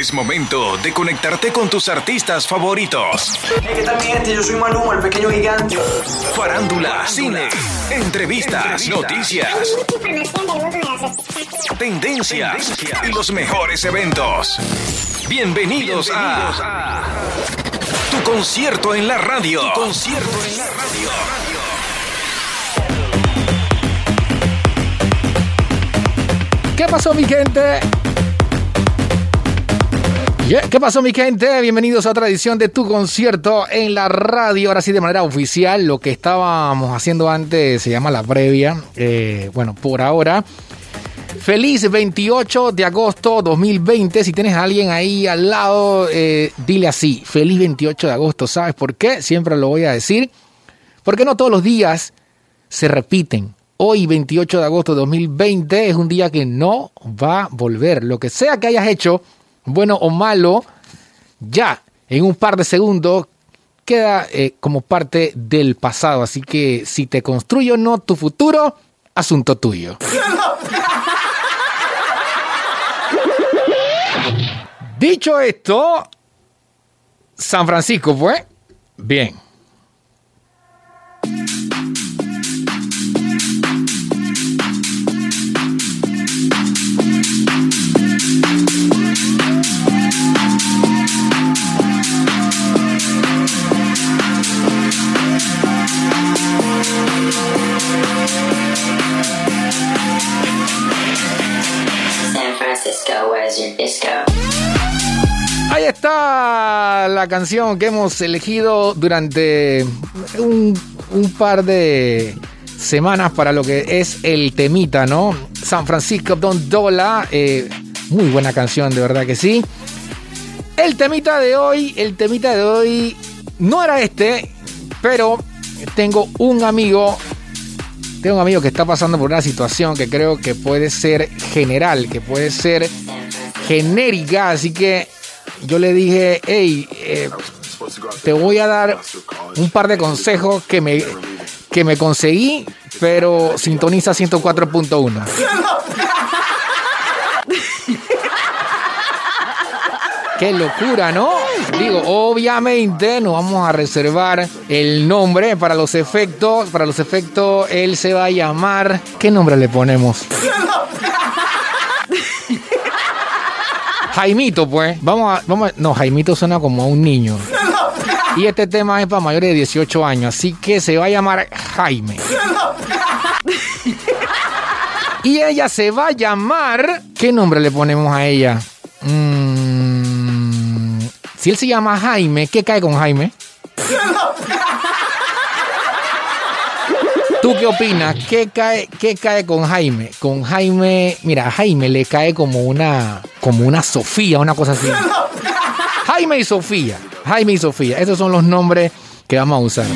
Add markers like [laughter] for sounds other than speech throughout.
Es momento de conectarte con tus artistas favoritos. ¿Qué tal mi gente? Yo soy Maluma, el pequeño gigante. Farándula, cine, entrevistas, noticias, tendencias y los mejores eventos. Bienvenidos a Tu concierto en la radio. Tu concierto en la radio. ¿Qué pasó mi gente? ¿Qué pasó mi gente? Bienvenidos a otra edición de tu concierto en la radio. Ahora sí de manera oficial. Lo que estábamos haciendo antes se llama la previa. Eh, bueno, por ahora. Feliz 28 de agosto 2020. Si tienes a alguien ahí al lado, eh, dile así. Feliz 28 de agosto. ¿Sabes por qué? Siempre lo voy a decir. Porque no todos los días se repiten. Hoy, 28 de agosto de 2020, es un día que no va a volver. Lo que sea que hayas hecho, bueno o malo, ya en un par de segundos queda eh, como parte del pasado. Así que si te construye o no tu futuro, asunto tuyo. Dicho esto, San Francisco fue bien. Disco? Ahí está la canción que hemos elegido durante un, un par de semanas para lo que es el temita, ¿no? San Francisco Don Dola, eh, muy buena canción, de verdad que sí. El temita de hoy, el temita de hoy no era este, pero tengo un amigo, tengo un amigo que está pasando por una situación que creo que puede ser general, que puede ser genérica, así que yo le dije, hey, eh, te voy a dar un par de consejos que me, que me conseguí, pero sintoniza 104.1. Qué locura, ¿no? Digo, obviamente no vamos a reservar el nombre para los efectos. Para los efectos, él se va a llamar. ¿Qué nombre le ponemos? Jaimito, pues. Vamos a, vamos No, Jaimito suena como a un niño. Y este tema es para mayores de 18 años, así que se va a llamar Jaime. Y ella se va a llamar. ¿Qué nombre le ponemos a ella? Mm, si él se llama Jaime, ¿qué cae con Jaime? ¿Tú qué opinas? ¿Qué cae, ¿Qué cae con Jaime? Con Jaime, mira, a Jaime le cae como una, como una Sofía, una cosa así. Jaime y Sofía. Jaime y Sofía. Esos son los nombres que vamos a usar.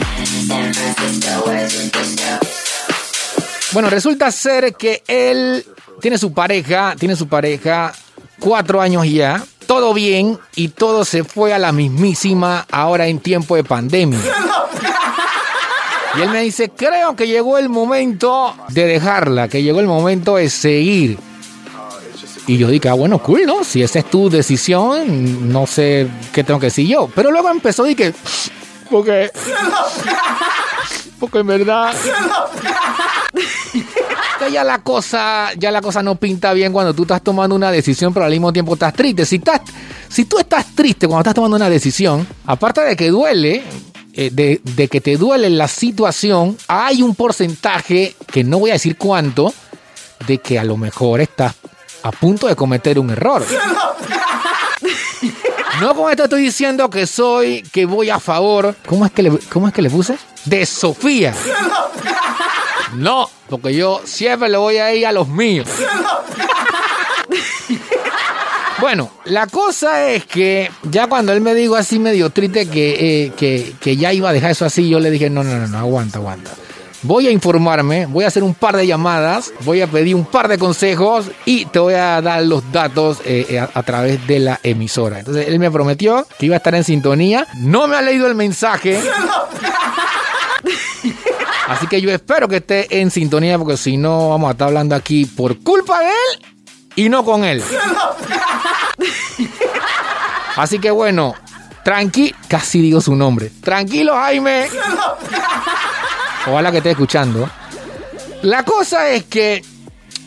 Bueno, resulta ser que él tiene su pareja, tiene su pareja cuatro años ya, todo bien y todo se fue a la mismísima ahora en tiempo de pandemia. Y él me dice, creo que llegó el momento de dejarla, que llegó el momento de seguir. Y yo dije, ah, bueno, cool, ¿no? Si esa es tu decisión, no sé qué tengo que decir yo. Pero luego empezó y que, porque, porque en verdad ya la cosa, ya la cosa no pinta bien cuando tú estás tomando una decisión, pero al mismo tiempo estás triste. Si estás, si tú estás triste cuando estás tomando una decisión, aparte de que duele, de, de que te duele la situación, hay un porcentaje que no voy a decir cuánto, de que a lo mejor estás a punto de cometer un error. [laughs] No con esto estoy diciendo que soy, que voy a favor. ¿Cómo es que le, cómo es que le puse? De Sofía. No, porque yo siempre le voy a ir a los míos. Bueno, la cosa es que ya cuando él me dijo así medio triste que, eh, que, que ya iba a dejar eso así, yo le dije, no, no, no, no, aguanta, aguanta. Voy a informarme, voy a hacer un par de llamadas, voy a pedir un par de consejos y te voy a dar los datos eh, eh, a través de la emisora. Entonces él me prometió que iba a estar en sintonía. No me ha leído el mensaje. Así que yo espero que esté en sintonía porque si no vamos a estar hablando aquí por culpa de él y no con él. [laughs] Así que bueno, tranqui, casi digo su nombre. Tranquilo, Jaime. Ojalá que esté escuchando. La cosa es que,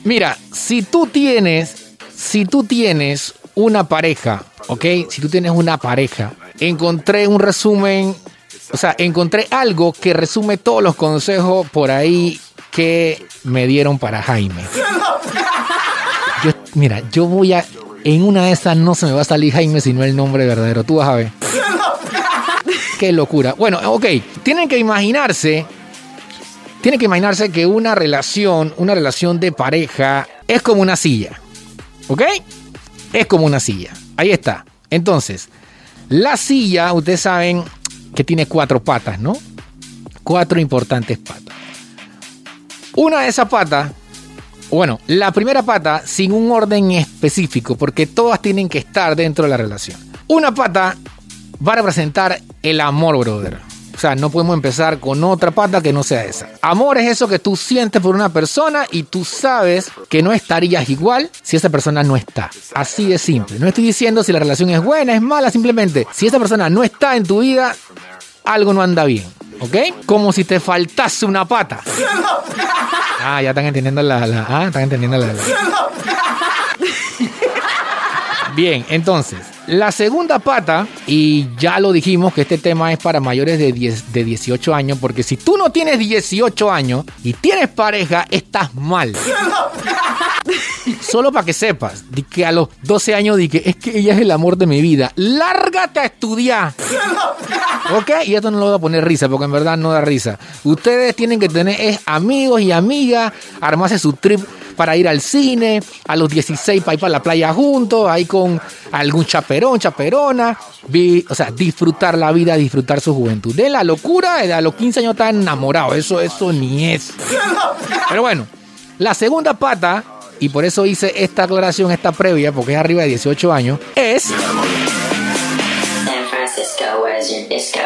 mira, si tú tienes, si tú tienes una pareja, ¿ok? Si tú tienes una pareja, encontré un resumen, o sea, encontré algo que resume todos los consejos por ahí que me dieron para Jaime. Mira, yo voy a, en una de esas no se me va a salir Jaime sino el nombre verdadero, tú vas a ver. Qué locura. Bueno, ok, tienen que imaginarse, tienen que imaginarse que una relación, una relación de pareja es como una silla, ¿ok? Es como una silla. Ahí está. Entonces, la silla, ustedes saben que tiene cuatro patas, ¿no? Cuatro importantes patas. Una de esas patas, bueno, la primera pata sin un orden específico, porque todas tienen que estar dentro de la relación. Una pata va a representar el amor, brother. O sea, no podemos empezar con otra pata que no sea esa. Amor es eso que tú sientes por una persona y tú sabes que no estarías igual si esa persona no está. Así de simple. No estoy diciendo si la relación es buena, es mala, simplemente si esa persona no está en tu vida, algo no anda bien. ¿Ok? Como si te faltase una pata. Ah, ya están entendiendo la. la- ah, están entendiendo la. Bien, entonces, la segunda pata, y ya lo dijimos que este tema es para mayores de, 10, de 18 años, porque si tú no tienes 18 años y tienes pareja, estás mal. Solo para que sepas, di que a los 12 años di que es que ella es el amor de mi vida. Lárgate a estudiar. ¿Ok? Y esto no lo voy a poner risa, porque en verdad no da risa. Ustedes tienen que tener es amigos y amigas, armarse su trip para ir al cine, a los 16 para ir para la playa juntos, ahí con algún chaperón, chaperona, vi- o sea, disfrutar la vida, disfrutar su juventud. De la locura, de a los 15 años estar enamorado, eso, eso ni es. Pero bueno, la segunda pata, y por eso hice esta aclaración, esta previa, porque es arriba de 18 años, es San Francisco, where's your disco?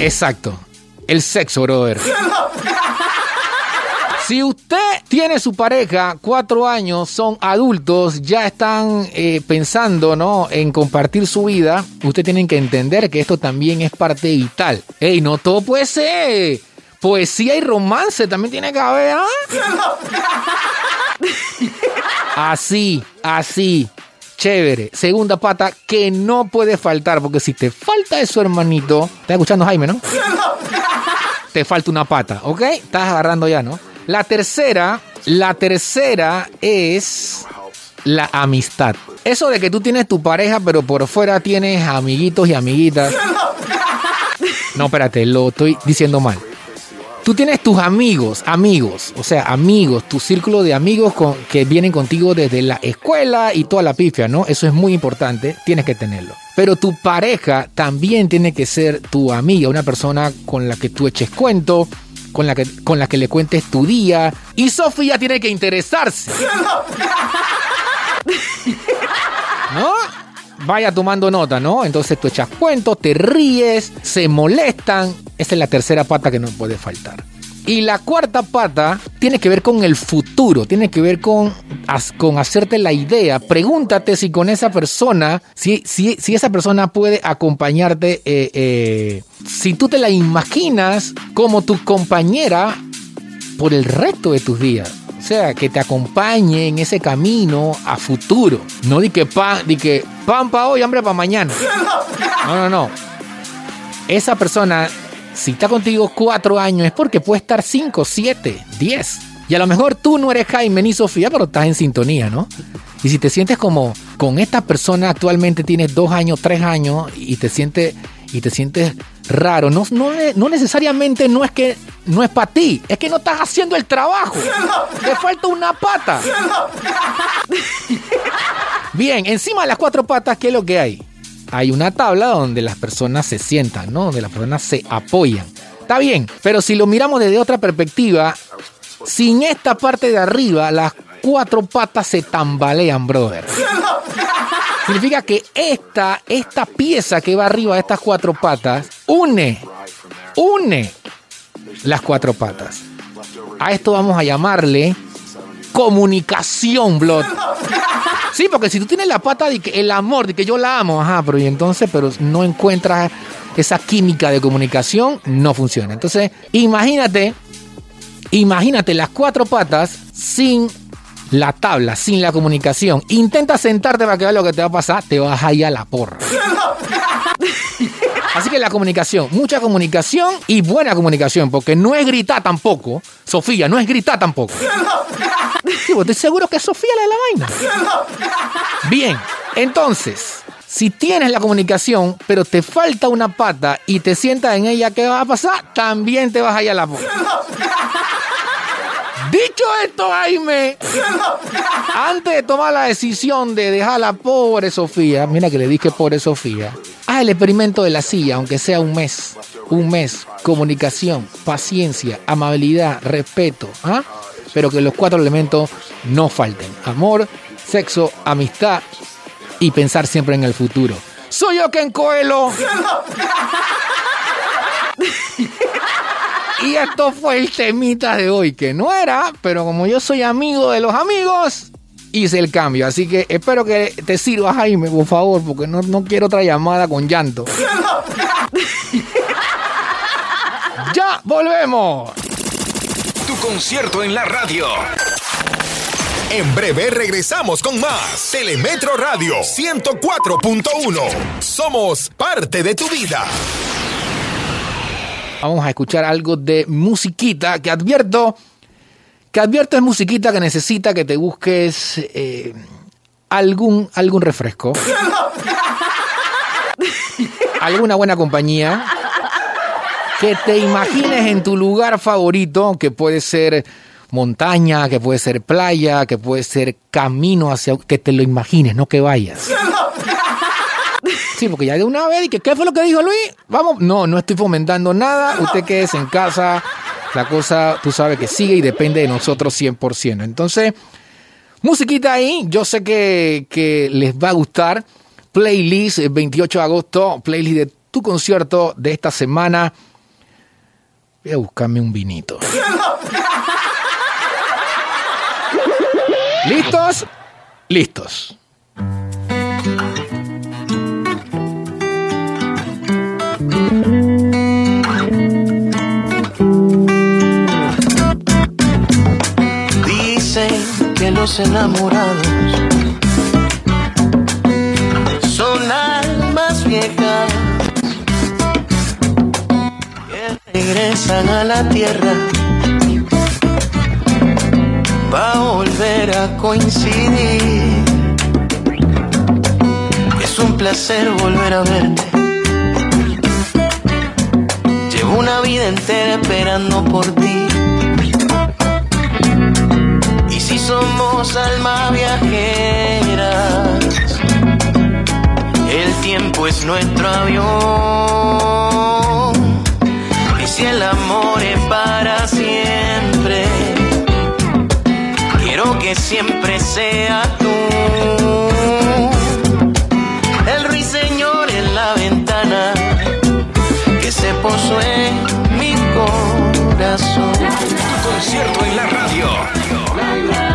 Exacto. El sexo, brother. [laughs] Si usted tiene su pareja, cuatro años, son adultos, ya están eh, pensando ¿no? en compartir su vida, usted tienen que entender que esto también es parte vital. Ey, no todo puede ser poesía y romance, también tiene que haber, ¿ah? Así, así. Chévere. Segunda pata que no puede faltar, porque si te falta eso, hermanito, ¿estás escuchando Jaime, no? Te falta una pata, ¿ok? Estás agarrando ya, ¿no? La tercera, la tercera es la amistad. Eso de que tú tienes tu pareja, pero por fuera tienes amiguitos y amiguitas. No, espérate, lo estoy diciendo mal. Tú tienes tus amigos, amigos, o sea, amigos, tu círculo de amigos que vienen contigo desde la escuela y toda la pifia, ¿no? Eso es muy importante, tienes que tenerlo. Pero tu pareja también tiene que ser tu amiga, una persona con la que tú eches cuento, con la que, con la que le cuentes tu día. Y Sofía tiene que interesarse. ¿No? Vaya tomando nota, ¿no? Entonces tú echas cuentos, te ríes, se molestan. Esa es la tercera pata que no puede faltar. Y la cuarta pata tiene que ver con el futuro, tiene que ver con, con hacerte la idea. Pregúntate si con esa persona, si, si, si esa persona puede acompañarte, eh, eh, si tú te la imaginas como tu compañera por el resto de tus días. O sea, que te acompañe en ese camino a futuro. No di que pan, di que pan para hoy, hambre para mañana. [laughs] No, no, no. Esa persona, si está contigo cuatro años, es porque puede estar cinco, siete, diez. Y a lo mejor tú no eres Jaime ni Sofía, pero estás en sintonía, ¿no? Y si te sientes como con esta persona actualmente tienes dos años, tres años y te sientes y te sientes raro, no, no, no necesariamente no es que no es para ti, es que no estás haciendo el trabajo. Te falta una pata. [laughs] Bien, encima de las cuatro patas, ¿qué es lo que hay? Hay una tabla donde las personas se sientan, ¿no? Donde las personas se apoyan. Está bien, pero si lo miramos desde otra perspectiva, sin esta parte de arriba, las cuatro patas se tambalean, brother. Significa que esta, esta pieza que va arriba de estas cuatro patas une, une las cuatro patas. A esto vamos a llamarle comunicación, Blood. Sí, porque si tú tienes la pata de que el amor, de que yo la amo, ajá, pero y entonces, pero no encuentras esa química de comunicación, no funciona. Entonces, imagínate, imagínate las cuatro patas sin la tabla, sin la comunicación. Intenta sentarte para que veas lo que te va a pasar, te vas a ir a la porra. [laughs] Así que la comunicación, mucha comunicación y buena comunicación, porque no es gritar tampoco. Sofía, no es gritar tampoco. Sí, estoy seguro que es Sofía la de la vaina. Bien, entonces, si tienes la comunicación, pero te falta una pata y te sientas en ella, ¿qué va a pasar? También te vas a ir a la porra. Dicho esto, Jaime, antes de tomar la decisión de dejar a la pobre Sofía, mira que le dije pobre Sofía, haz el experimento de la silla, aunque sea un mes. Un mes, comunicación, paciencia, amabilidad, respeto, ¿ah? Pero que los cuatro elementos no falten. Amor, sexo, amistad y pensar siempre en el futuro. Soy yo Ken Coelho. Y esto fue el temita de hoy, que no era, pero como yo soy amigo de los amigos, hice el cambio. Así que espero que te sirva, Jaime, por favor, porque no, no quiero otra llamada con llanto. [laughs] ya volvemos. Concierto en la radio. En breve regresamos con más Telemetro Radio 104.1. Somos parte de tu vida. Vamos a escuchar algo de musiquita que advierto, que advierto es musiquita que necesita que te busques eh, algún, algún refresco, [laughs] alguna buena compañía, que te imagines en tu lugar favorito, que puede ser montaña, que puede ser playa, que puede ser camino hacia, que te lo imagines, no que vayas. Sí, porque ya de una vez, que, ¿qué fue lo que dijo Luis? Vamos, no, no estoy fomentando nada, usted quédese en casa, la cosa, tú sabes que sigue y depende de nosotros 100%. Entonces, musiquita ahí, yo sé que, que les va a gustar. Playlist, el 28 de agosto, playlist de tu concierto de esta semana. Voy a buscarme un vinito. [laughs] ¿Listos? Listos. Dicen que los enamorados a la tierra para volver a coincidir. Es un placer volver a verte. Llevo una vida entera esperando por ti. Y si somos almas viajeras, el tiempo es nuestro avión. Y si el amor es para siempre, quiero que siempre sea tú. El ruiseñor en la ventana que se posó en mi corazón. Tu concierto en la radio.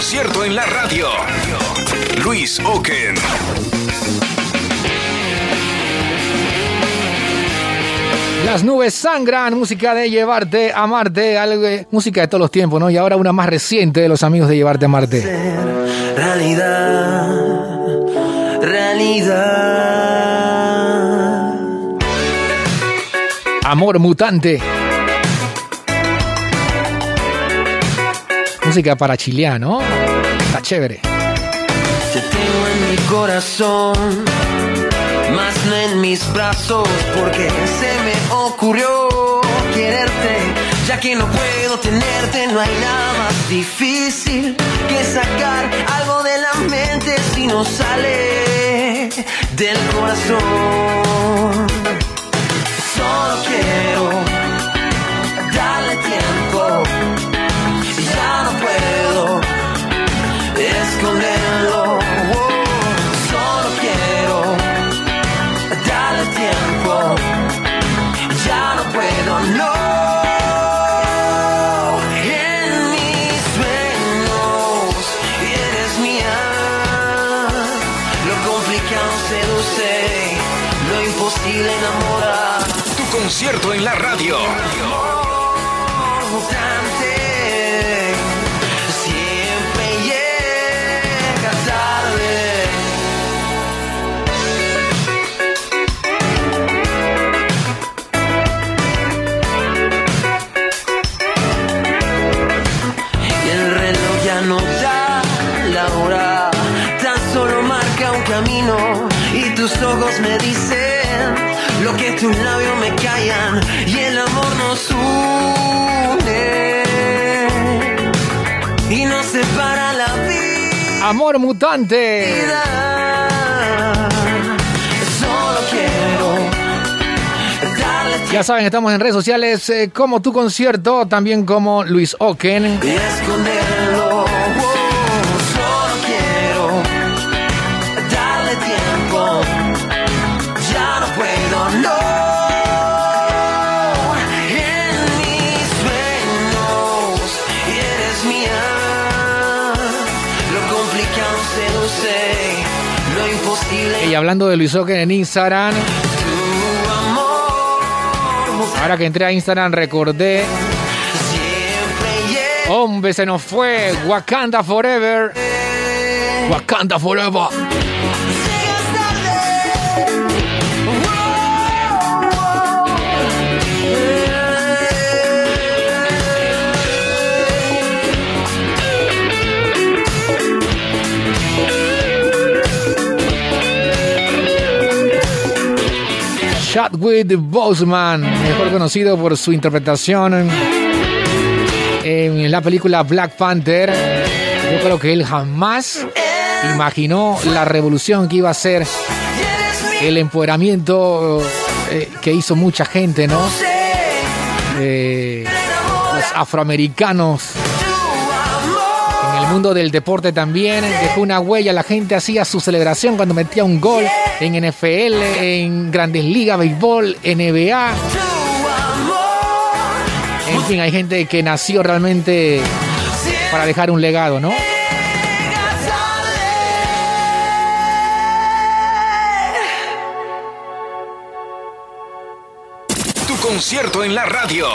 Concierto en la radio. Luis Oken. Las nubes sangran, música de llevarte a Marte, algo de- música de todos los tiempos, ¿no? Y ahora una más reciente de los amigos de llevarte a Marte. Realidad, realidad. Amor mutante. Música para chilear, ¿no? Está chévere. Te tengo en mi corazón, más no en mis brazos, porque se me ocurrió quererte, ya que no puedo tenerte, no hay nada más difícil que sacar algo de la mente si no sale del corazón. Solo quiero marca un camino y tus ojos me dicen lo que tus labios me callan y el amor nos une y nos separa la vida. Amor mutante. Solo quiero darle Ya saben, estamos en redes sociales eh, como tu concierto, también como Luis Oken. y hablando de Luis Oken en Instagram, ahora que entré a Instagram recordé, hombre, se nos fue Wakanda Forever. Wakanda Forever. Chadwick Boseman, mejor conocido por su interpretación en la película Black Panther. Yo creo que él jamás imaginó la revolución que iba a ser el empoderamiento eh, que hizo mucha gente, ¿no? Eh, los afroamericanos mundo del deporte también dejó una huella. La gente hacía su celebración cuando metía un gol en NFL, en Grandes Ligas, béisbol, NBA. En fin, hay gente que nació realmente para dejar un legado, ¿no? Tu concierto en la radio.